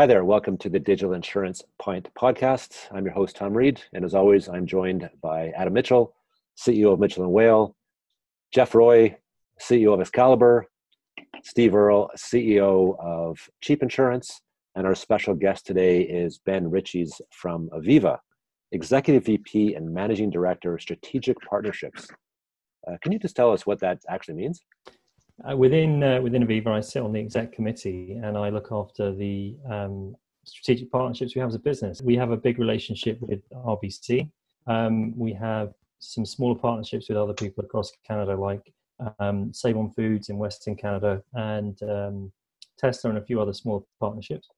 Hi there, welcome to the Digital Insurance Point podcast. I'm your host, Tom Reed, and as always, I'm joined by Adam Mitchell, CEO of Mitchell and Whale, Jeff Roy, CEO of Excalibur, Steve Earle, CEO of Cheap Insurance, and our special guest today is Ben Ritchies from Aviva, Executive VP and Managing Director of Strategic Partnerships. Uh, can you just tell us what that actually means? Uh, within uh, within Aviva, I sit on the exec committee and I look after the um, strategic partnerships we have as a business. We have a big relationship with RBC. Um, we have some smaller partnerships with other people across Canada, like um, Save on Foods in Western Canada and um, Tesla and a few other small partnerships.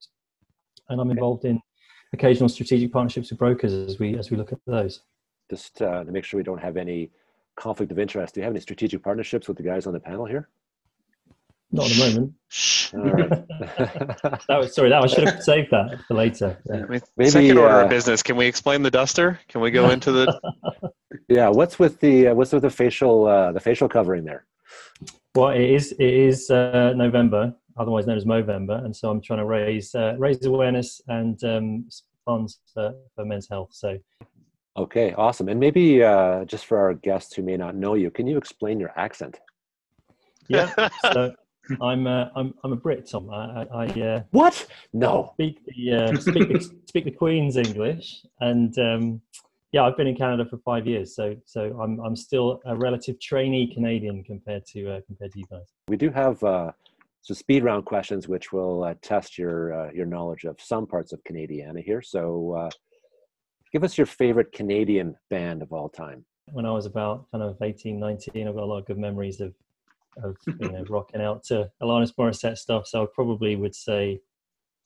And I'm involved in occasional strategic partnerships with brokers as we as we look at those. Just uh, to make sure we don't have any conflict of interest, do you have any strategic partnerships with the guys on the panel here? Not at the moment. that was sorry. That I should have saved that for later. Yeah. Maybe, Second order uh, of business. Can we explain the duster? Can we go into the? yeah. What's with the uh, what's with the facial uh, the facial covering there? Well, it is it is uh, November, otherwise known as Movember, and so I'm trying to raise uh, raise awareness and um, funds for, for men's health. So. Okay, awesome. And maybe uh, just for our guests who may not know you, can you explain your accent? Yeah. So I'm uh, I'm I'm a Brit, Tom. I, I uh, what? No. Speak the uh, speak the, speak the Queen's English, and um, yeah, I've been in Canada for five years, so so I'm I'm still a relative trainee Canadian compared to uh, compared to you guys. We do have uh, some speed round questions, which will uh, test your uh, your knowledge of some parts of Canadiana here. So, uh, give us your favorite Canadian band of all time. When I was about kind of 18, 19, I've got a lot of good memories of of you know rocking out to Alanis Morissette stuff. So I probably would say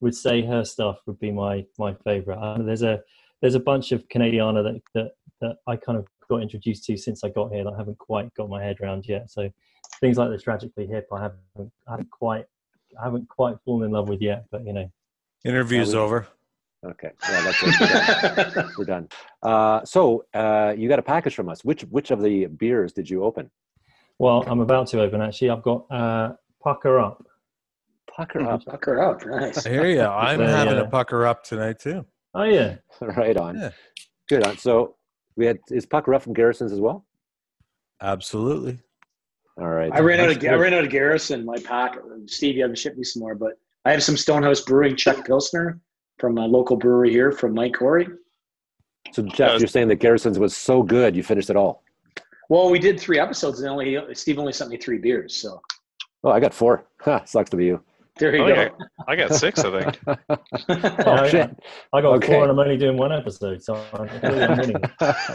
would say her stuff would be my my favorite. Uh, there's a there's a bunch of Canadiana that, that that I kind of got introduced to since I got here that I haven't quite got my head around yet. So things like the Tragically Hip, I haven't I haven't quite I haven't quite fallen in love with yet. But you know, interview's yeah, over. Okay, yeah, that's it. We're done. We're done. Uh, so uh, you got a package from us. Which which of the beers did you open? Well, I'm about to open actually. I've got uh, Pucker Up. Pucker Up. Pucker Up. Nice. I hear you. I'm having a Pucker Up tonight too. Oh, yeah. right on. Yeah. Good on. So we had, is Pucker Up from Garrison's as well? Absolutely. All right. I ran out of I ran out of Garrison. My pack. Steve, you have to ship me some more, but I have some Stonehouse Brewing Czech Pilsner from a local brewery here from Mike Corey. So Jeff, you're saying that Garrison's was so good you finished it all? Well, we did three episodes, and only Steve only sent me three beers. So. Oh, I got four. Huh, sucks to be you. There you oh, go. I got six, I think. oh shit! I got okay. four, and I'm only doing one episode, so I'm winning.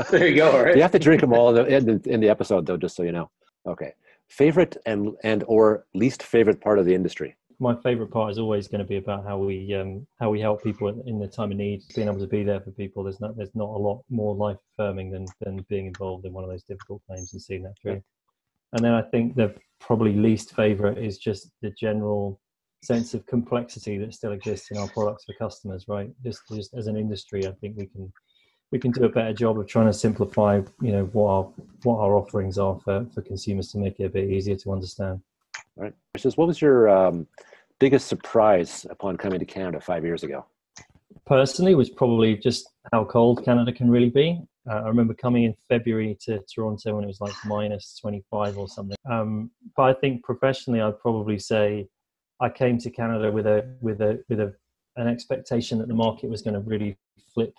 there you go. Right. You have to drink them all in the, in the episode, though, just so you know. Okay. Favorite and and or least favorite part of the industry my favorite part is always going to be about how we um, how we help people in the time of need, being able to be there for people. There's not there's not a lot more life affirming than than being involved in one of those difficult claims and seeing that through. And then I think the probably least favorite is just the general sense of complexity that still exists in our products for customers. Right, just just as an industry, I think we can we can do a better job of trying to simplify, you know, what our what our offerings are for for consumers to make it a bit easier to understand. Right. So, what was your um, biggest surprise upon coming to Canada five years ago? Personally, was probably just how cold Canada can really be. Uh, I remember coming in February to Toronto when it was like minus 25 or something. Um, but I think professionally, I'd probably say I came to Canada with a with a with a an expectation that the market was going to really flip,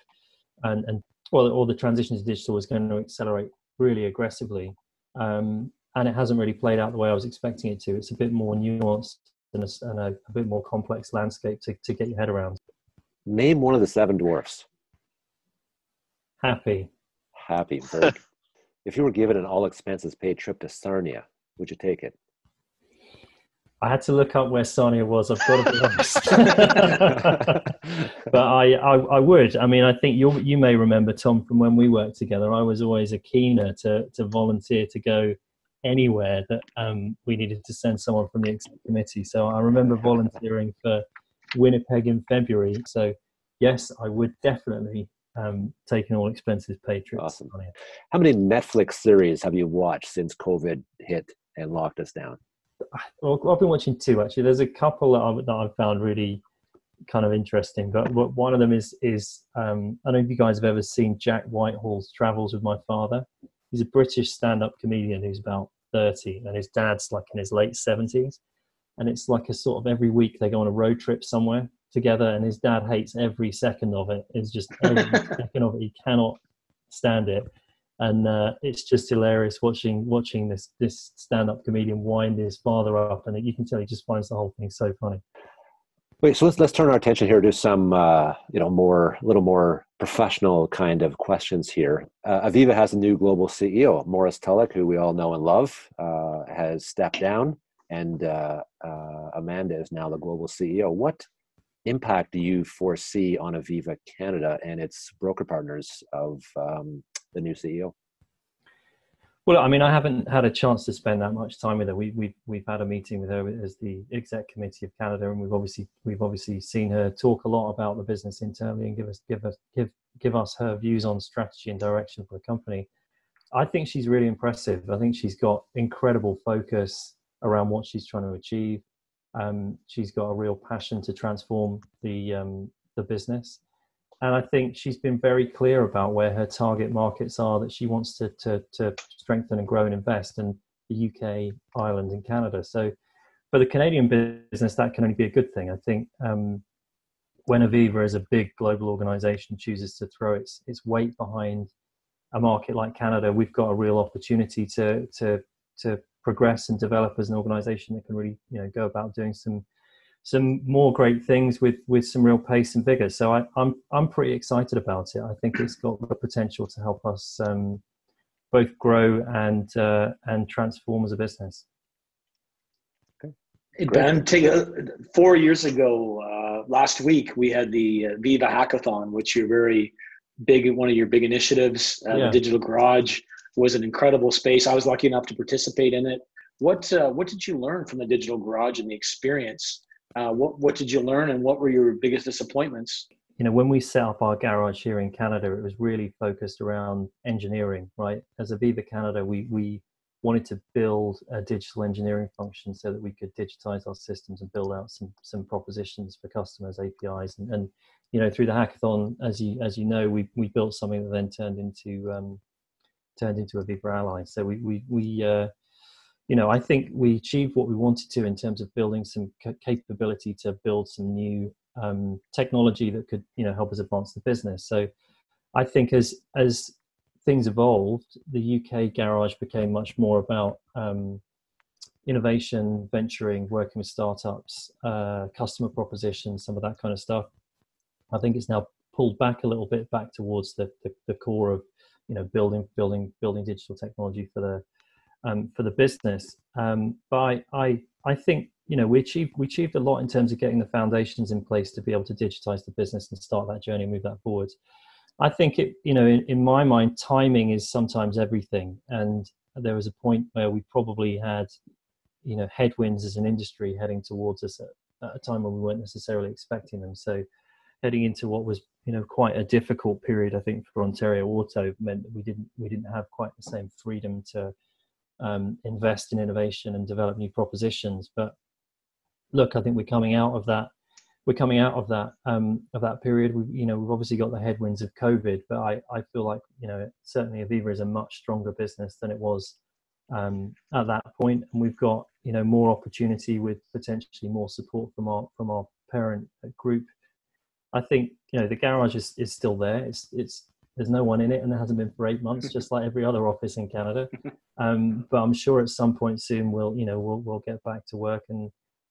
and and well, or the transition to digital was going to accelerate really aggressively. Um, and it hasn't really played out the way I was expecting it to. It's a bit more nuanced and, a, and a, a, bit more complex landscape to, to get your head around. Name one of the seven dwarfs. Happy. Happy. If you were given an all expenses paid trip to Sarnia, would you take it? I had to look up where Sarnia was. I've got to be honest, but I, I, I, would. I mean, I think you you may remember Tom from when we worked together. I was always a keener to to volunteer to go anywhere that um, we needed to send someone from the exec committee. So I remember volunteering for Winnipeg in February. So yes, I would definitely um, take an all expenses paid trip. Awesome. How many Netflix series have you watched since COVID hit and locked us down? Well, I've been watching two actually. There's a couple that, I've found really kind of interesting. But one of them is is um, I don't know if you guys have ever seen Jack Whitehall's Travels with My Father. He's a British stand-up comedian who's about thirty, and his dad's like in his late seventies. And it's like a sort of every week they go on a road trip somewhere together, and his dad hates every second of it. It's just every second of it. He cannot stand it and uh, it's just hilarious watching watching this this stand-up comedian wind his father up, and you can tell he just finds the whole thing so funny. Wait, so let's let's turn our attention here to some uh, you know more a little more professional kind of questions here. Uh, Aviva has a new global CEO, Maurice Tulloch, who we all know and love, uh, has stepped down, and uh, uh, Amanda is now the global CEO. What impact do you foresee on Aviva Canada and its broker partners of um, the new CEO? Well, I mean, I haven't had a chance to spend that much time with her. We, we, we've had a meeting with her as the exec committee of Canada, and we've obviously we've obviously seen her talk a lot about the business internally and give us give us give give us her views on strategy and direction for the company. I think she's really impressive. I think she's got incredible focus around what she's trying to achieve. Um, she's got a real passion to transform the um, the business and I think she's been very clear about where her target markets are that she wants to to, to strengthen and grow and invest in the UK, Ireland, and Canada. So for the Canadian business, that can only be a good thing. I think um, when Aviva, as a big global organization, chooses to throw its its weight behind a market like Canada, we've got a real opportunity to to to progress and develop as an organization that can really you know go about doing some some more great things with with some real pace and vigor. So I, am I'm, I'm pretty excited about it. I think it's got the potential to help us um, both grow and uh, and transform as a business. Okay. Hey Ben, take a, four years ago, uh, last week we had the uh, Viva Hackathon, which you're very big one of your big initiatives. Uh, yeah. The Digital Garage was an incredible space. I was lucky enough to participate in it. What uh, what did you learn from the Digital Garage and the experience? Uh, what what did you learn, and what were your biggest disappointments? You know, when we set up our garage here in Canada, it was really focused around engineering. Right, as Aviva Canada, we we wanted to build a digital engineering function so that we could digitize our systems and build out some some propositions for customers, APIs, and, and you know through the hackathon, as you as you know, we we built something that then turned into um, turned into a Aviva Ally. So we we we uh, you know, I think we achieved what we wanted to in terms of building some capability to build some new um, technology that could, you know, help us advance the business. So, I think as as things evolved, the UK garage became much more about um, innovation, venturing, working with startups, uh, customer propositions, some of that kind of stuff. I think it's now pulled back a little bit back towards the, the, the core of you know building building building digital technology for the um, for the business. Um, but I, I, think you know we achieved we achieved a lot in terms of getting the foundations in place to be able to digitize the business and start that journey and move that forward. I think it you know in, in my mind timing is sometimes everything, and there was a point where we probably had you know headwinds as an industry heading towards us at, at a time when we weren't necessarily expecting them. So heading into what was you know quite a difficult period, I think for Ontario Auto meant that we didn't we didn't have quite the same freedom to um, invest in innovation and develop new propositions. But look, I think we're coming out of that. We're coming out of that um, of that period. We, you know, we've obviously got the headwinds of COVID, but I, I feel like you know certainly Aviva is a much stronger business than it was um, at that point, and we've got you know more opportunity with potentially more support from our from our parent group. I think you know the garage is, is still there. It's it's there's no one in it, and there hasn't been for eight months, just like every other office in Canada. Um, but I'm sure at some point soon we'll, you know, we'll we'll get back to work and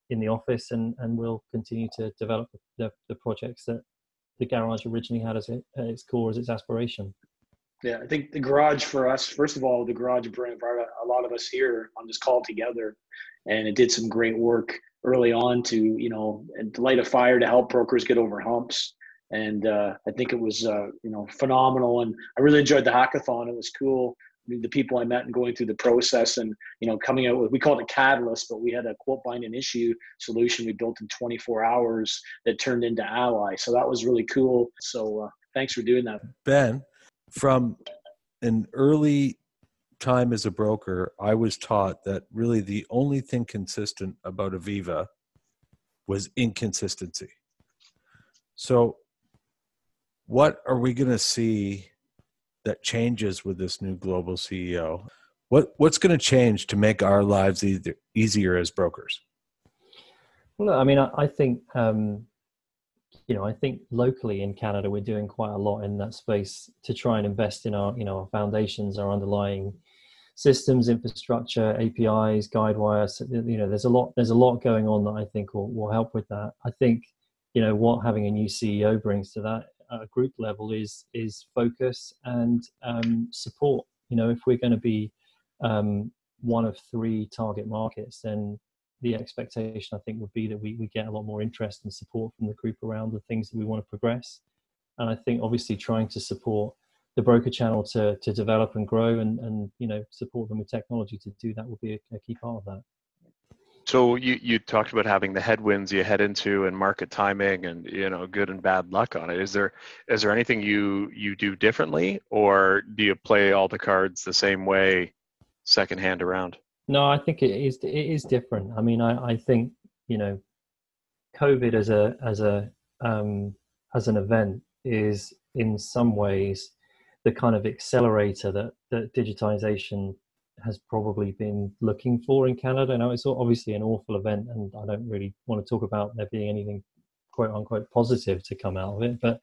in the office, and and we'll continue to develop the, the projects that the garage originally had as it, at its core as its aspiration. Yeah, I think the garage for us, first of all, the garage brought a lot of us here on this call together, and it did some great work early on to you know light a fire to help brokers get over humps and uh, I think it was uh, you know phenomenal. And I really enjoyed the hackathon. It was cool. I mean, the people I met and going through the process, and you know, coming out with we called it a catalyst, but we had a quote bind an issue solution we built in 24 hours that turned into Ally. So that was really cool. So uh, thanks for doing that, Ben. From an early time as a broker, I was taught that really the only thing consistent about Aviva was inconsistency So, what are we going to see that changes with this new global CEO? What what's going to change to make our lives either easier as brokers? Well, I mean, I, I think um, you know, I think locally in Canada we're doing quite a lot in that space to try and invest in our you know our foundations, our underlying systems, infrastructure, APIs, Guidewires. You know, there's a lot there's a lot going on that I think will will help with that. I think you know what having a new CEO brings to that uh, group level is is focus and um, support. You know, if we're going to be um, one of three target markets, then the expectation I think would be that we, we get a lot more interest and support from the group around the things that we want to progress. And I think obviously trying to support the broker channel to to develop and grow and and you know support them with technology to do that would be a, a key part of that. So you, you talked about having the headwinds you head into and market timing and you know good and bad luck on it. Is there is there anything you you do differently or do you play all the cards the same way second hand around? No, I think it is it is different. I mean, I, I think you know, COVID as a as a um, as an event is in some ways the kind of accelerator that that digitization has probably been looking for in Canada. Now, it's obviously an awful event, and I don't really want to talk about there being anything quote unquote positive to come out of it. But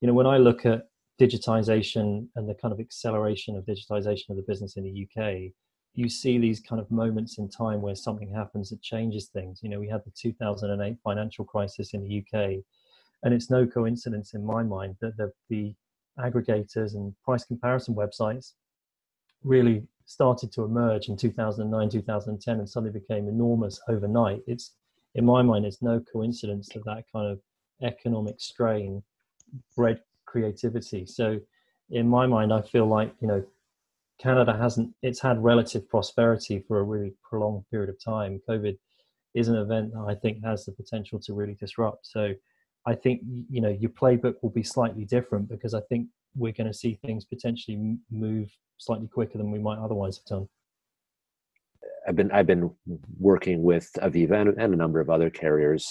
you know, when I look at digitization and the kind of acceleration of digitization of the business in the UK, you see these kind of moments in time where something happens that changes things. You know, we had the 2008 financial crisis in the UK, and it's no coincidence in my mind that the, the aggregators and price comparison websites really started to emerge in 2009 2010 and suddenly became enormous overnight. It's in my mind it's no coincidence that that kind of economic strain bred creativity. So in my mind i feel like you know canada hasn't it's had relative prosperity for a really prolonged period of time. Covid is an event that i think has the potential to really disrupt. So i think you know your playbook will be slightly different because i think we're going to see things potentially move slightly quicker than we might otherwise have done. I've been I've been working with Aviva and, and a number of other carriers,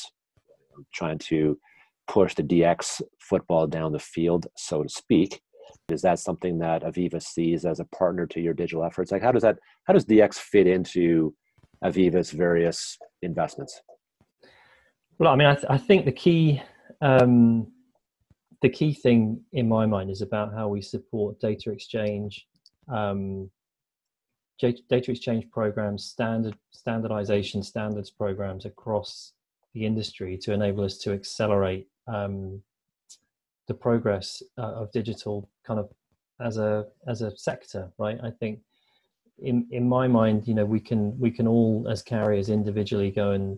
trying to push the DX football down the field, so to speak. Is that something that Aviva sees as a partner to your digital efforts? Like, how does that how does DX fit into Aviva's various investments? Well, I mean, I, th- I think the key um, the key thing in my mind is about how we support data exchange, um, data exchange programs, standard standardization standards programs across the industry to enable us to accelerate um, the progress uh, of digital kind of as a as a sector right? I think in in my mind you know we can we can all as carriers individually go and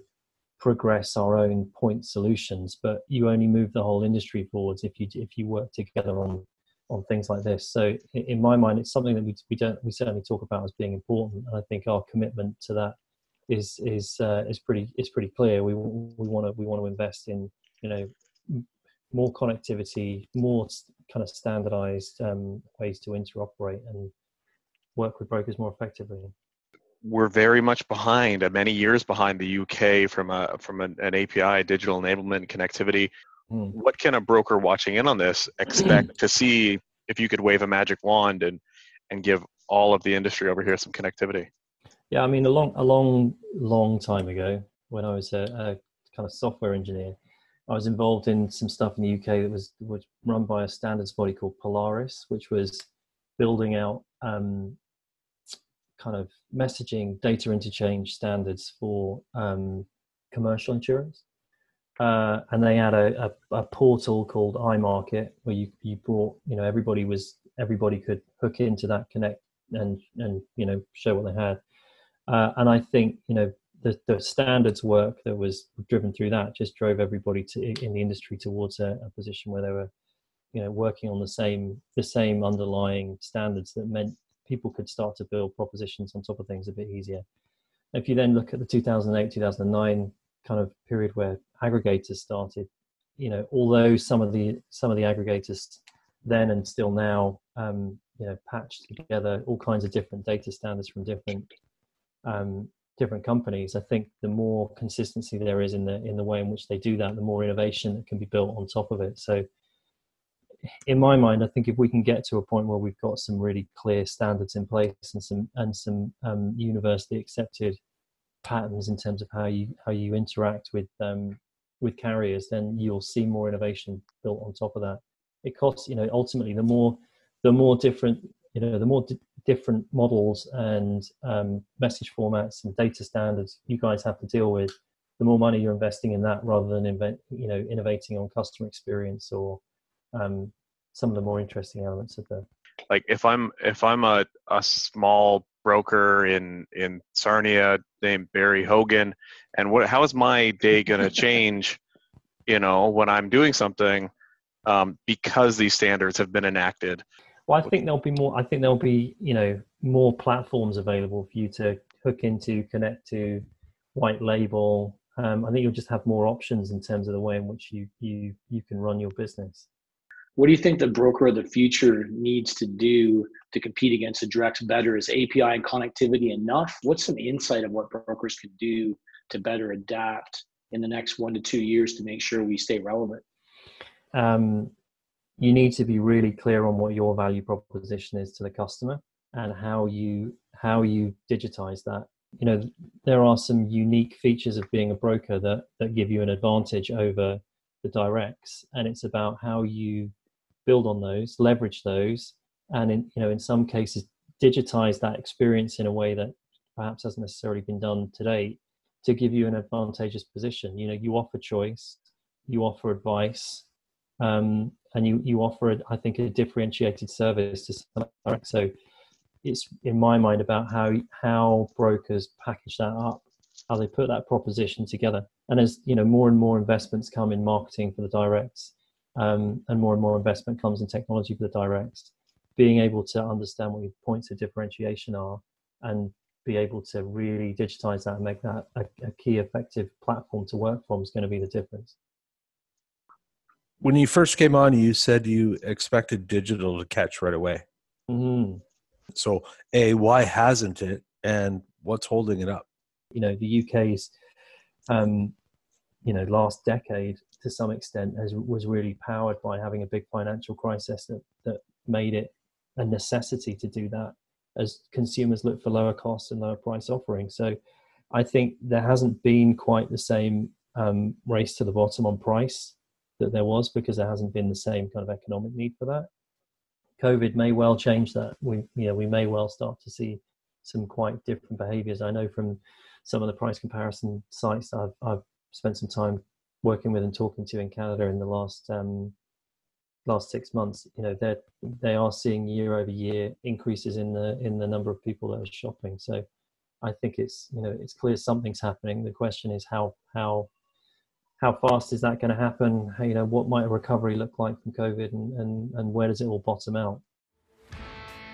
progress our own point solutions but you only move the whole industry forwards if you if you work together on on things like this. So in my mind it's something that we, we don't we certainly talk about as being important and i think our commitment to that is is uh, is pretty is pretty clear. We we want to we want to invest in you know more connectivity more kind of standardized um, ways to interoperate and work with brokers more effectively we're very much behind, uh, many years behind the UK from a from an, an API, digital enablement, connectivity. Mm. What can a broker watching in on this expect to see if you could wave a magic wand and and give all of the industry over here some connectivity? Yeah, I mean, a long a long long time ago, when I was a, a kind of software engineer, I was involved in some stuff in the UK that was was run by a standards body called Polaris, which was building out um, kind of messaging data interchange standards for um, commercial insurance. Uh, and they had a, a, a, portal called iMarket where you, you brought, you know, everybody was, everybody could hook into that connect and, and, you know, show what they had. Uh, and I think, you know, the, the standards work that was driven through that just drove everybody to, in the industry towards a, a position where they were, you know, working on the same, the same underlying standards that meant people could start to build propositions on top of things a bit easier. If you then look at the 2008 2009 kind of period where aggregators started, you know, although some of the some of the aggregators then and still now, um, you know, patched together all kinds of different data standards from different um, different companies. I think the more consistency there is in the in the way in which they do that, the more innovation that can be built on top of it. So, in my mind, I think if we can get to a point where we've got some really clear standards in place and some and some um, universally accepted patterns in terms of how you how you interact with um, with carriers, then you'll see more innovation built on top of that. It costs, you know, ultimately the more the more different you know the more d- different models and um, message formats and data standards you guys have to deal with the more money you're investing in that rather than invent you know innovating on customer experience or um, some of the more interesting elements of the like if i'm if i'm a, a small broker in in sarnia named barry hogan and what how is my day going to change you know when i'm doing something um, because these standards have been enacted well, I think there'll be more. I think there'll be you know more platforms available for you to hook into, connect to, white label. Um, I think you'll just have more options in terms of the way in which you you you can run your business. What do you think the broker of the future needs to do to compete against the directs better? Is API and connectivity enough? What's some insight of what brokers can do to better adapt in the next one to two years to make sure we stay relevant? Um, you need to be really clear on what your value proposition is to the customer and how you how you digitize that you know there are some unique features of being a broker that that give you an advantage over the directs and it's about how you build on those leverage those and in you know in some cases digitize that experience in a way that perhaps hasn't necessarily been done today to give you an advantageous position you know you offer choice you offer advice um, and you you offer, I think, a differentiated service to some. So it's in my mind about how how brokers package that up, how they put that proposition together. And as you know, more and more investments come in marketing for the directs, um, and more and more investment comes in technology for the directs. Being able to understand what your points of differentiation are, and be able to really digitize that and make that a, a key effective platform to work from is going to be the difference when you first came on, you said you expected digital to catch right away. Mm-hmm. So, a why hasn't it, and what's holding it up? You know, the UK's, um, you know, last decade to some extent has, was really powered by having a big financial crisis that that made it a necessity to do that as consumers look for lower cost and lower price offerings. So, I think there hasn't been quite the same um, race to the bottom on price that there was because there hasn't been the same kind of economic need for that. COVID may well change that. We, you know, we may well start to see some quite different behaviours. I know from some of the price comparison sites I've, I've spent some time working with and talking to in Canada in the last um, last six months. You know, they they are seeing year over year increases in the in the number of people that are shopping. So I think it's you know it's clear something's happening. The question is how how how fast is that going to happen? How, you know, what might a recovery look like from COVID, and, and and where does it all bottom out?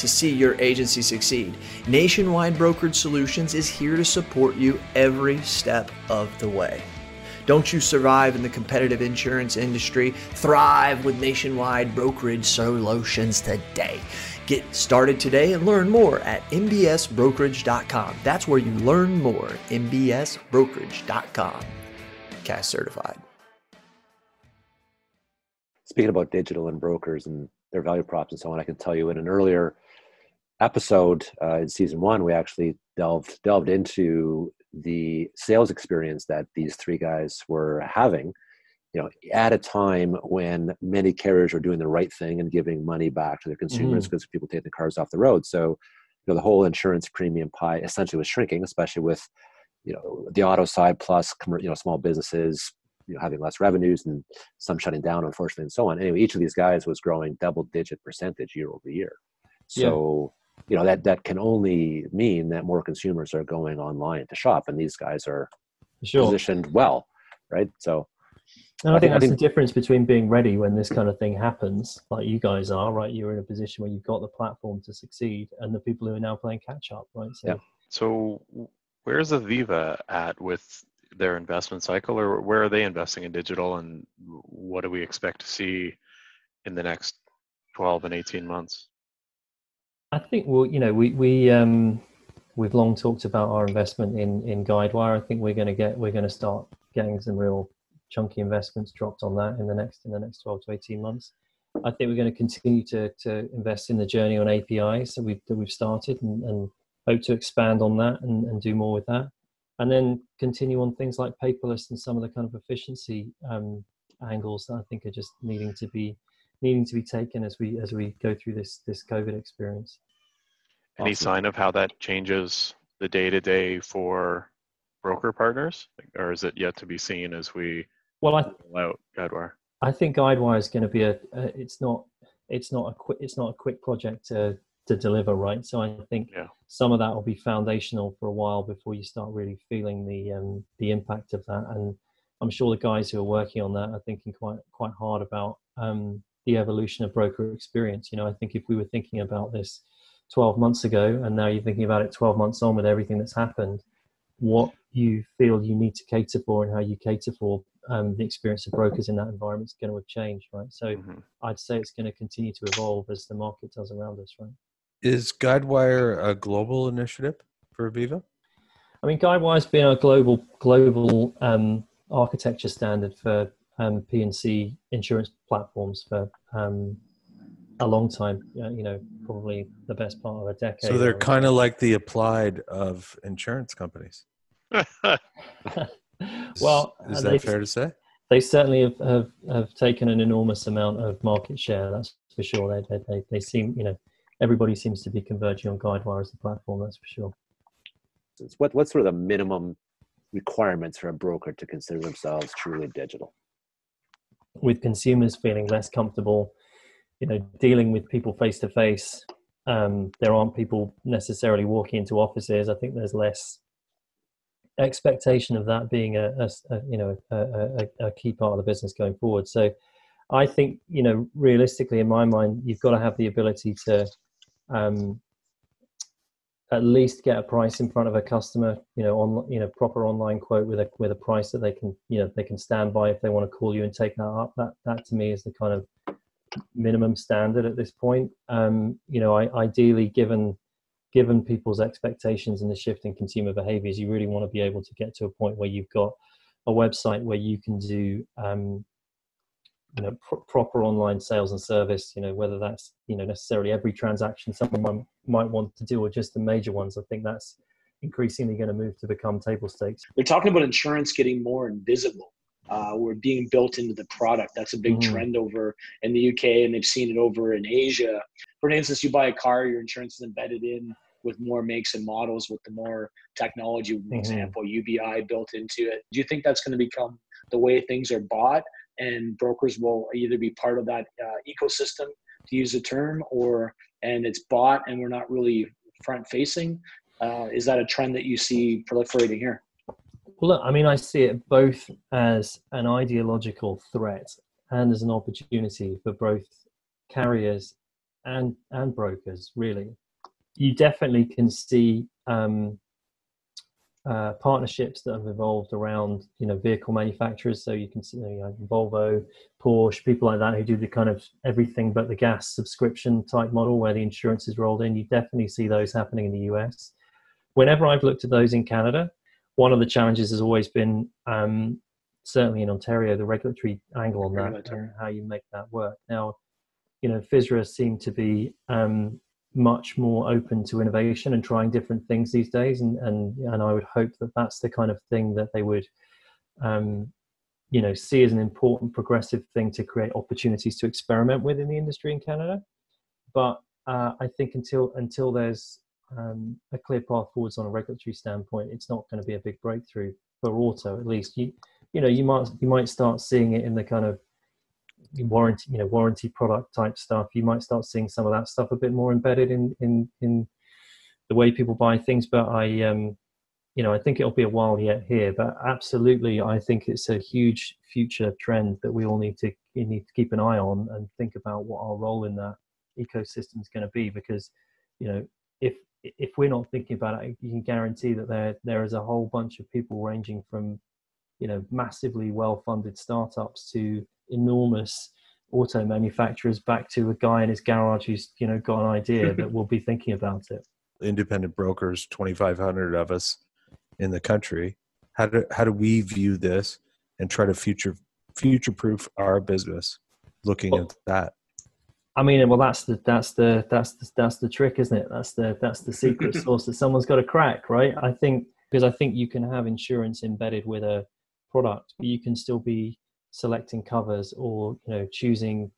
to see your agency succeed. Nationwide Brokerage Solutions is here to support you every step of the way. Don't you survive in the competitive insurance industry? Thrive with Nationwide Brokerage Solutions today. Get started today and learn more at nbsbrokerage.com. That's where you learn more. nbsbrokerage.com. CAS certified. Speaking about digital and brokers and their value props and so on, I can tell you in an earlier episode uh, in season one, we actually delved delved into the sales experience that these three guys were having. You know, at a time when many carriers are doing the right thing and giving money back to their consumers because mm. people take the cars off the road. So you know the whole insurance premium pie essentially was shrinking, especially with you know the auto side plus you know small businesses you know having less revenues and some shutting down unfortunately and so on anyway each of these guys was growing double digit percentage year over year so. You know that that can only mean that more consumers are going online to shop and these guys are sure. positioned well right so and I, I think, that's I think, the difference between being ready when this kind of thing happens, like you guys are, right? You're in a position where you've got the platform to succeed, and the people who are now playing catch up, right? So, yeah. so where's Aviva at with their investment cycle, or where are they investing in digital, and what do we expect to see in the next 12 and 18 months? I think well, you know, we we um, we've long talked about our investment in in Guidewire. I think we're going to get we're going to start getting some real chunky investments dropped on that in the next in the next 12 to 18 months. I think we're going to continue to to invest in the journey on APIs that we've that we've started and, and hope to expand on that and, and do more with that and then continue on things like paperless and some of the kind of efficiency um, angles that I think are just needing to be needing to be taken as we as we go through this this COVID experience. Any awesome. sign of how that changes the day to day for broker partners, or is it yet to be seen as we well I out Guidewire? I think Guidewire is going to be a, a it's not it's not a quick it's not a quick project to to deliver right so i think yeah. some of that will be foundational for a while before you start really feeling the um, the impact of that and i'm sure the guys who are working on that are thinking quite quite hard about um, the evolution of broker experience you know i think if we were thinking about this 12 months ago and now you're thinking about it 12 months on with everything that's happened what you feel you need to cater for and how you cater for um, the experience of brokers in that environment is going to have changed right so mm-hmm. i'd say it's going to continue to evolve as the market does around us right is Guidewire a global initiative for Aviva? I mean, Guidewire's been a global global um, architecture standard for um, P&C insurance platforms for um, a long time. You know, probably the best part of a decade. So they're kind of like the applied of insurance companies. well, is, is that fair to say? They certainly have, have, have, taken an enormous amount of market share. That's for sure. They, they, they seem, you know, everybody seems to be converging on Guidewire as the platform. That's for sure. What what's sort of the minimum requirements for a broker to consider themselves truly digital? With consumers feeling less comfortable, you know, dealing with people face to face. There aren't people necessarily walking into offices. I think there's less expectation of that being a, a, a you know a, a, a, key part of the business going forward. So, I think you know realistically, in my mind, you've got to have the ability to um, at least get a price in front of a customer you know on you know proper online quote with a with a price that they can you know they can stand by if they want to call you and take that up. That that to me is the kind of minimum standard at this point. Um, you know I, ideally given given people's expectations and the shift in consumer behaviors you really want to be able to get to a point where you've got a website where you can do um, you know pr- proper online sales and service you know whether that's you know necessarily every transaction someone might want to do or just the major ones i think that's increasingly going to move to become table stakes. They're talking about insurance getting more invisible uh, we're being built into the product. That's a big mm-hmm. trend over in the uk and they've seen it over in asia. For instance you buy a car your insurance is embedded in with more makes and models with the more technology. Mm-hmm. example ubi built into it. Do you think that's going to become the way things are bought and brokers will either be part of that uh, ecosystem to use the term or and it's bought and we're not really front facing uh, is that a trend that you see proliferating here? Well look i mean i see it both as an ideological threat and as an opportunity for both carriers and and brokers really. You definitely can see um, uh, partnerships that have evolved around you know vehicle manufacturers. So you can see you know, Volvo, Porsche, people like that who do the kind of everything but the gas subscription type model where the insurance is rolled in. You definitely see those happening in the US. Whenever I've looked at those in Canada, one of the challenges has always been um, certainly in Ontario the regulatory angle on that and how you make that work. Now, you know, FSRA seem to be um, much more open to innovation and trying different things these days and and and I would hope that that's the kind of thing that they would um, you know see as an important progressive thing to create opportunities to experiment with in the industry in Canada but uh, I think until until there's um, a clear path forwards on a regulatory standpoint, it's not going to be a big breakthrough for auto. At least you you know you might you might start seeing it in the kind of warranty you know warranty product type stuff. You might start seeing some of that stuff a bit more embedded in in in the way people buy things. But I um you know I think it'll be a while yet here. But absolutely, I think it's a huge future trend that we all need to need to keep an eye on and think about what our role in that ecosystem is going to be because you know if if we're not thinking about it you can guarantee that there there is a whole bunch of people ranging from you know massively well funded startups to enormous auto manufacturers back to a guy in his garage who's you know got an idea that will be thinking about it independent brokers 2500 of us in the country how do how do we view this and try to future future proof our business looking well, at that I mean, well, that's the that's the that's the, that's the trick, isn't it? That's the that's the secret sauce that someone's got to crack, right? I think because I think you can have insurance embedded with a product, but you can still be selecting covers or you know choosing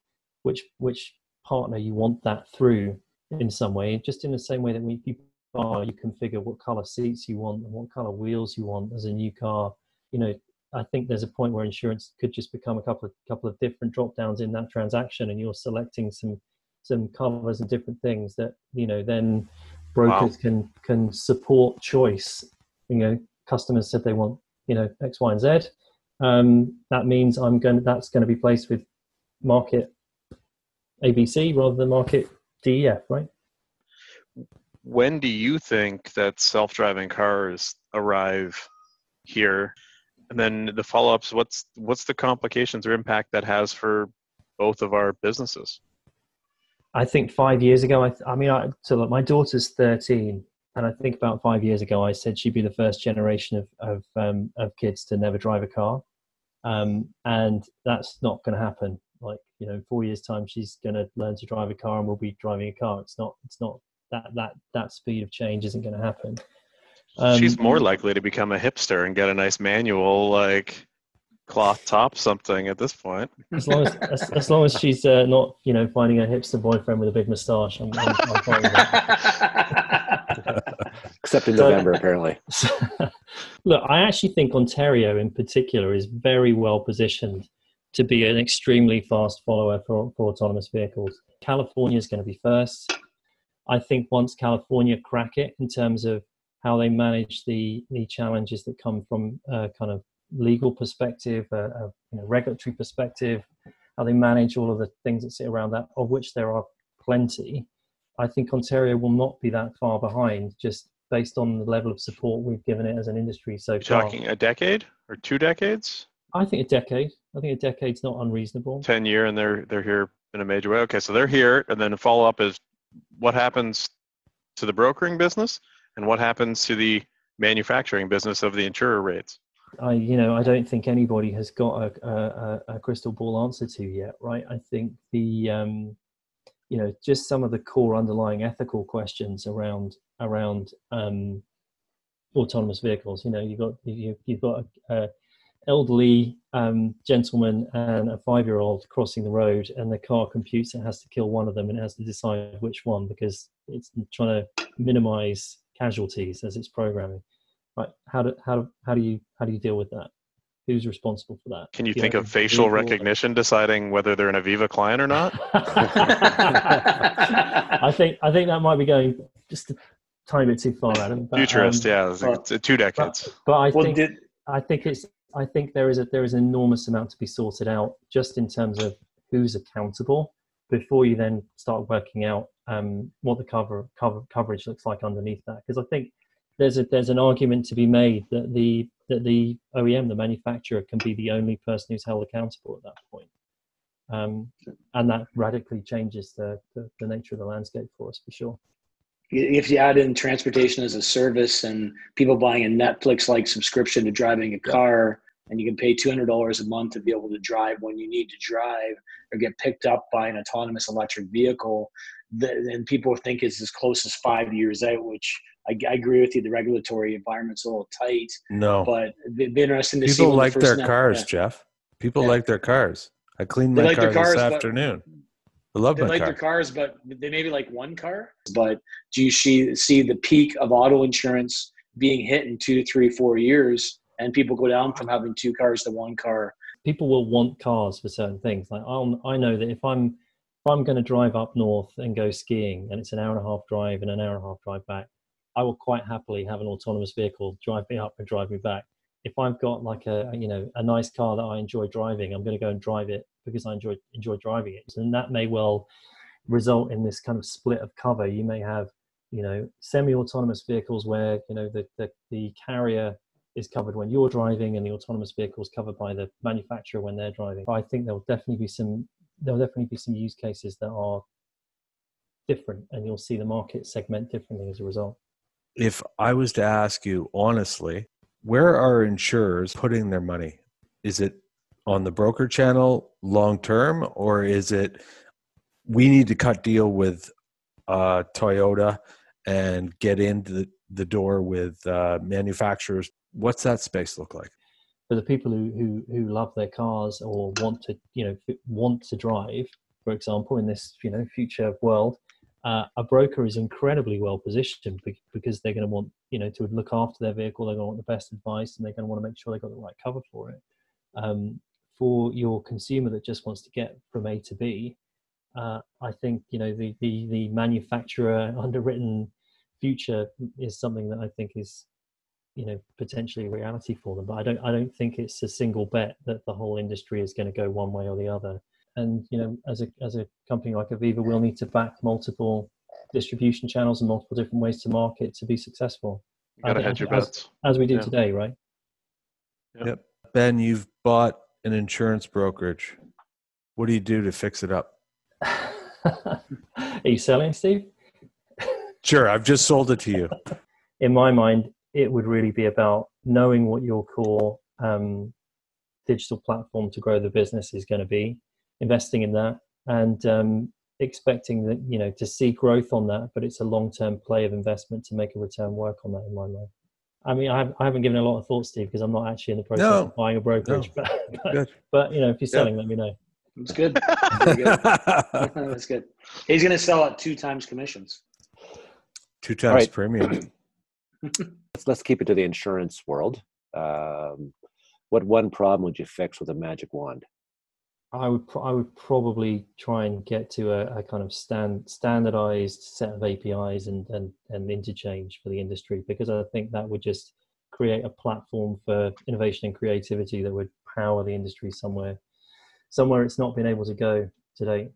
which which partner you want that through in some way. Just in the same way that when you buy, you configure what color seats you want and what color wheels you want as a new car. You know, I think there's a point where insurance could just become a couple of couple of different drop downs in that transaction, and you're selecting some some covers and different things that you know then brokers wow. can can support choice. You know, customers said they want you know X, Y, and Z. Um, that means I'm going. That's going to be placed with market ABC rather than market DEF, right? When do you think that self-driving cars arrive here? And then the follow-ups, what's what's the complications or impact that has for both of our businesses? I think five years ago, I, I mean, I, so look, my daughter's 13, and I think about five years ago, I said she'd be the first generation of of, um, of kids to never drive a car, um, and that's not going to happen. Like you know, four years time, she's going to learn to drive a car, and we'll be driving a car. It's not. It's not that that that speed of change isn't going to happen. Um, She's more likely to become a hipster and get a nice manual like cloth top something at this point. As long as as, as long as she's uh, not you know finding a hipster boyfriend with a big moustache, I'm, I'm, I'm fine with that. Except in November, apparently. look, I actually think Ontario in particular is very well positioned to be an extremely fast follower for, for autonomous vehicles. California is going to be first. I think once California crack it in terms of how they manage the the challenges that come from a kind of legal perspective, a, a you know, regulatory perspective, how they manage all of the things that sit around that, of which there are plenty. I think Ontario will not be that far behind, just based on the level of support we've given it as an industry so You're far. Talking a decade or two decades? I think a decade. I think a decade's not unreasonable. Ten year, and they're they're here in a major way. Okay, so they're here, and then the follow up is what happens to the brokering business and what happens to the manufacturing business of the insurer rates? I, you know, I don't think anybody has got a, a, a crystal ball answer to yet, right? I think the, um, you know, just some of the core underlying ethical questions around around um, autonomous vehicles. You know, you've got you, you've got a, a elderly um, gentleman and a five-year-old crossing the road, and the car computes it has to kill one of them, and it has to decide which one because it's trying to minimize casualties as it's programming. Right? How do how do how do you how do you deal with that? Who's responsible for that? Can you, you think of facial recognition deciding whether they're an Aviva client or not? I think I think that might be going just a tiny bit too far, Adam. But, Futurist, um, yeah, it's, it's two decades. But, but I well, think did, I think it's I think there is a there is an enormous amount to be sorted out just in terms of who's accountable before you then start working out um, what the cover, cover coverage looks like underneath that. Because I think there's a there's an argument to be made that the that the OEM, the manufacturer, can be the only person who's held accountable at that point. Um, and that radically changes the, the, the nature of the landscape for us for sure. If you add in transportation as a service and people buying a Netflix like subscription to driving a car, and you can pay $200 a month to be able to drive when you need to drive or get picked up by an autonomous electric vehicle, then people think it's as close as five years out, which I, I, agree with you. The regulatory environment's a little tight. No, but it'd be interesting to people see. People like their cars, yeah. Jeff. People yeah. like their cars. I cleaned my like car cars, this afternoon. I love they my like car. their cars, but they maybe like one car. But do you see see the peak of auto insurance being hit in two, three, four years, and people go down from having two cars to one car? People will want cars for certain things. Like I'll, I know that if I'm if I'm going to drive up north and go skiing, and it's an hour and a half drive and an hour and a half drive back, I will quite happily have an autonomous vehicle drive me up and drive me back. If I've got like a you know a nice car that I enjoy driving, I'm going to go and drive it because I enjoy enjoy driving it, and that may well result in this kind of split of cover. You may have you know semi-autonomous vehicles where you know the the, the carrier is covered when you're driving and the autonomous vehicle is covered by the manufacturer when they're driving. I think there'll definitely be some there'll definitely be some use cases that are different and you'll see the market segment differently as a result. If I was to ask you honestly, where are insurers putting their money? Is it on the broker channel long term, or is it we need to cut deal with uh, Toyota and get into the, the door with uh, manufacturers? What's that space look like? For the people who, who who love their cars or want to you know want to drive, for example, in this you know future world, uh, a broker is incredibly well positioned because they're going to want you know to look after their vehicle they're going to want the best advice and they're going to want to make sure they've got the right cover for it. Um, for your consumer that just wants to get from a to b uh, i think you know the, the the manufacturer underwritten future is something that i think is you know potentially a reality for them. But i don't i don't think it's a single bet that the whole industry is going to go one way or the other and you know as a as a company like aviva we'll need to back multiple distribution channels and multiple different ways to market to be successful You gotta I hedge your as- bets. as we do Yeah. today right Yep. Ben, you've bought an insurance brokerage. What do you do to fix it up? are you selling steve Sure, I've just sold it to you. in my mind it would really be about knowing what your core um, digital platform to grow the business is going to be investing in that and um, expecting that you know to see growth on that but it's a long-term play of investment to make a return work on that in my mind i mean i, have, I haven't given a lot of thought steve because i'm not actually in the process No. of buying a brokerage but, but, but you know if you're selling let me know It's good. Very good. That's good. He's going to sell at two times commissions. Two times right. premium. let's, let's keep it to the insurance world. Um, what one problem would you fix with a magic wand? I would pro- I would probably try and get to a, a kind of stand standardized set of APIs and, and and interchange for the industry because I think that would just create a platform for innovation and creativity that would power the industry somewhere somewhere it's not been able to go today.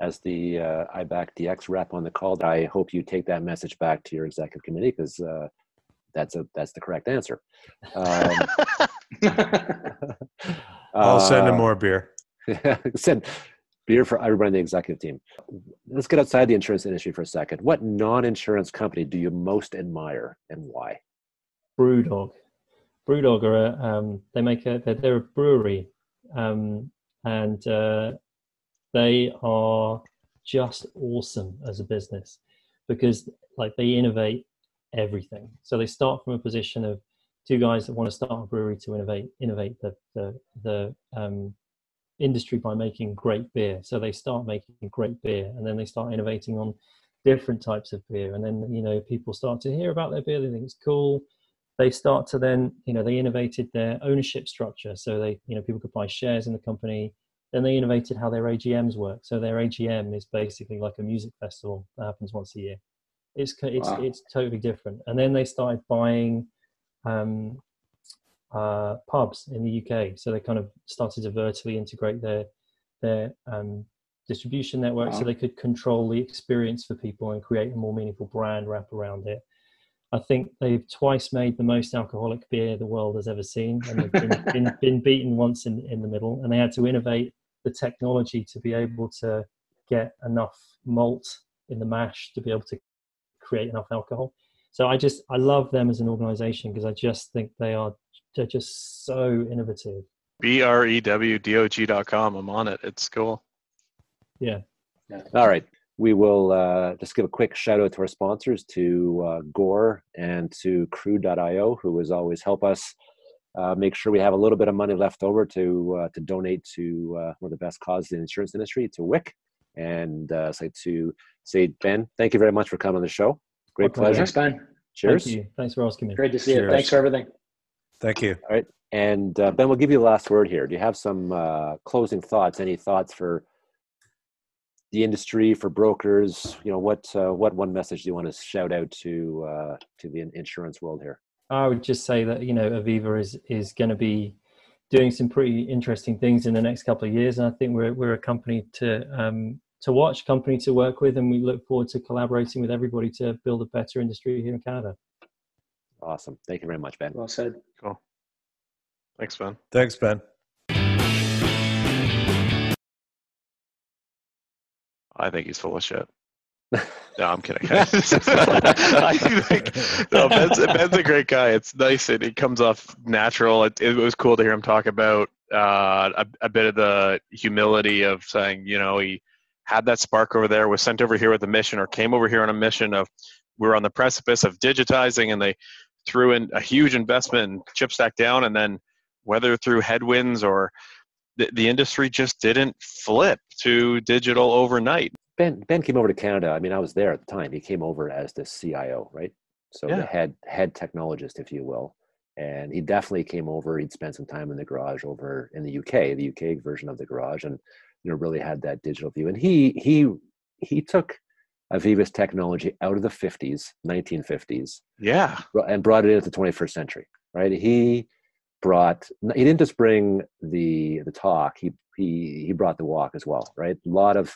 As the uh, IBAC DX rep on the call, I hope you take that message back to your executive committee because uh, that's a that's the correct answer. Um, I'll send him uh, more beer. send beer for everybody in the executive team. Let's get outside the insurance industry for a second. What non-insurance company do you most admire and why? Brewdog. Brewdog are a, um, they make a they're, they're a brewery, um, and uh, they are just awesome as a business because like they innovate everything. So they start from a position of two guys that want to start a brewery to innovate innovate the the, the um, industry by making great beer. So they start making great beer, and then they start innovating on different types of beer, and then you know people start to hear about their beer. They think it's cool they start to then you know they innovated their ownership structure so they you know people could buy shares in the company then they innovated how their agms work so their agm is basically like a music festival that happens once a year it's it's Wow. it's totally different and then they started buying um uh pubs in the uk so they kind of started to vertically integrate their their um distribution network so they could control the experience for people and create a more meaningful brand wrap around it I think they've twice made the most alcoholic beer the world has ever seen, and they've been, been, been beaten once in, in the middle. And they had to innovate the technology to be able to get enough malt in the mash to be able to create enough alcohol. So I just I love them as an organization because I just think they are they're just so innovative. B R E W D O G dot com. I'm on it. It's cool. Yeah. All right. We will uh, just give a quick shout out to our sponsors, to uh, Gore and to Crew.io, who has always help us uh, make sure we have a little bit of money left over to uh, to donate to uh, one of the best causes in the insurance industry, to WIC. And uh, say to say Ben, thank you very much for coming on the show. Great Okay. pleasure. Thanks, Ben. Cheers. Thank you. Thanks for asking me. Great to see Cheers. you. Thanks for everything. Thank you. All right. And uh, Ben, we'll give you the last word here. Do you have some uh, closing thoughts? Any thoughts for the industry, for brokers? You know, what uh, what one message do you want to shout out to uh, to the insurance world here? I would just say that you know Aviva is is going to be doing some pretty interesting things in the next couple of years, and I think we're we're a company to um, to watch, company to work with, and we look forward to collaborating with everybody to build a better industry here in Canada. Awesome. Thank you very much, Ben. Well said. Cool. Thanks, Ben. Thanks, Ben. I think he's full of shit. No, I'm kidding. I think no, Ben's, Ben's a great guy. It's nice and he comes off natural. It, it was cool to hear him talk about uh, a, a bit of the humility of saying, you know, he had that spark over there, was sent over here with a mission, or came over here on a mission of we're on the precipice of digitizing, and they threw in a huge investment and chip stack down, and then whether through headwinds or the, the industry just didn't flip to digital overnight. Ben Ben came over to Canada. I mean, I was there at the time. He came over as the CIO, right? So the head head technologist, if you will. And he definitely came over. He'd spent some time in the garage over in the UK, the UK version of the garage, and you know really had that digital view. And he he he took Aviva's technology out of the 50s, 1950s, Yeah. and brought it into the 21st century. Right? He brought. He didn't just bring the the talk. He he he brought the walk as well. Right? A lot of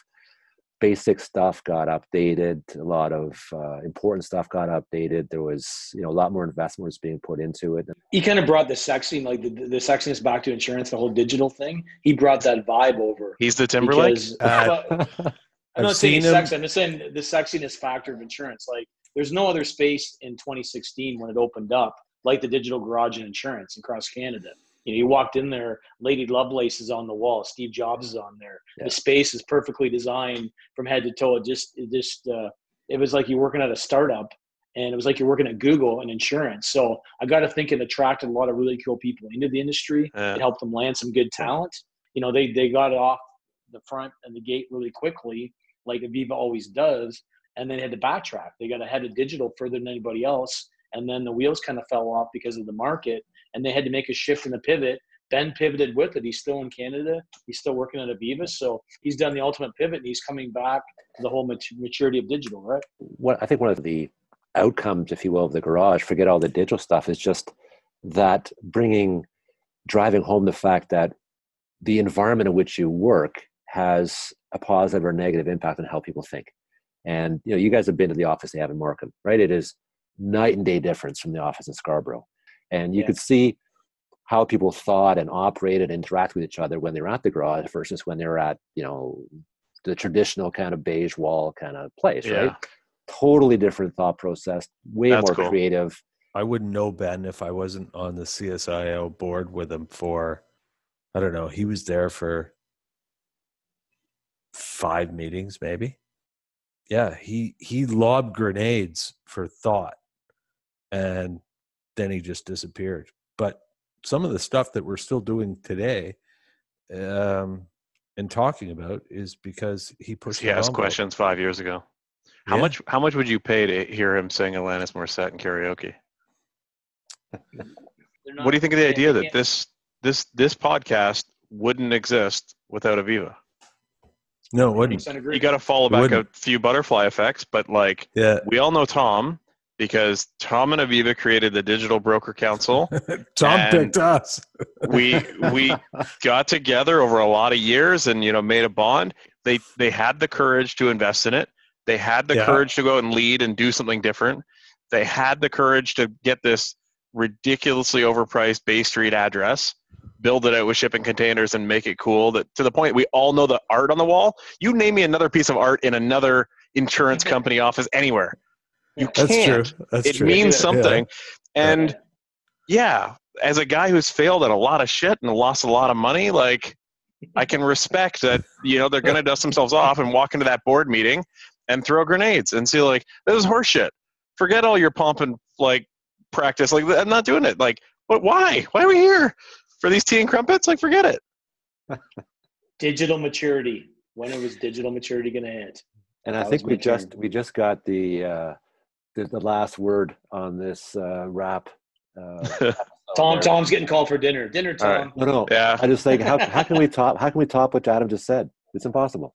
basic stuff got updated a lot of uh, important stuff got updated there was you know a lot more investment was being put into it He kind of brought the sexy, like the, the sexiness back to insurance, the whole digital thing. He brought that vibe over. He's the Timberlake. Because- Uh, but- I'm I've not saying sex. I'm just saying the sexiness factor of insurance. Like, there's no other space in 2016 when it opened up like the digital garage and insurance across Canada. You know, you walked in there, Lady Lovelace is on the wall, Steve Jobs is on there. Yeah. The space is perfectly designed from head to toe. It just, it just, uh, it was like you're working at a startup, and it was like you're working at Google and insurance. So I got to think it attracted a lot of really cool people into the industry. Yeah. It helped them land some good talent. You know, they they got it off the front and the gate really quickly, like Aviva always does, and then had to backtrack. They got ahead of digital further than anybody else, and then the wheels kind of fell off because of the market, and they had to make a shift in the pivot. Ben pivoted with it. He's still in Canada. He's still working at Aviva, so he's done the ultimate pivot, and he's coming back to the whole mat- maturity of digital, right? what i think one of the outcomes if you will of the garage forget all the digital stuff is just that bringing driving home the fact that the environment in which you work has a positive or negative impact on how people think. And you know you guys have been to the office they have in markham right? It is night and day difference from the office in scarborough. And you Yeah. could see how people thought and operated and interacted with each other when they were at the garage versus when they were at you know the traditional kind of beige wall kind of place right? Totally different thought process way That's more cool. creative. I wouldn't know Ben if I wasn't on the CSIO board with him for, I don't know, he was there for five meetings, maybe. Yeah, he he lobbed grenades for thought, and then he just disappeared. But some of the stuff that we're still doing today, um, and talking about is because he pushed. He the asked envelope. questions five years ago. How Yeah. much? How much would you pay to hear him sing Alanis Morissette in karaoke? What do you think of the idea that this this this podcast wouldn't exist without Aviva? No, it wouldn't. 100% agree. You got to follow back a few butterfly effects, but like Yeah, we all know Tom because Tom and Aviva created the Digital Broker Council. Tom And- picked us. we we got together over a lot of years and you know made a bond. They they had the courage to invest in it. They had the Yeah. courage to go and lead and do something different. They had the courage to get this ridiculously overpriced Bay Street address, build it out with shipping containers and make it cool that to the point we all know the art on the wall. You name me another piece of art in another insurance company office anywhere. You That's can't. true. That's it true. means Yeah. something. And Yeah. yeah, as a guy who's failed at a lot of shit and lost a lot of money, like I can respect that, you know, they're gonna dust themselves off and walk into that board meeting and throw grenades and see like this is horseshit. Forget all your pomp and like practice. Like I'm not doing it. Like, what why? Why are we here? For these tea and crumpets? Like forget it. digital maturity. when it was digital maturity going to hit. And I think we just we just got the, uh, the the last word on this uh, wrap. Uh, Tom, Tom's getting called for dinner. Dinner, Tom. Right. No, no. Yeah. I just think how how can we top how can we top what Adam just said? It's impossible.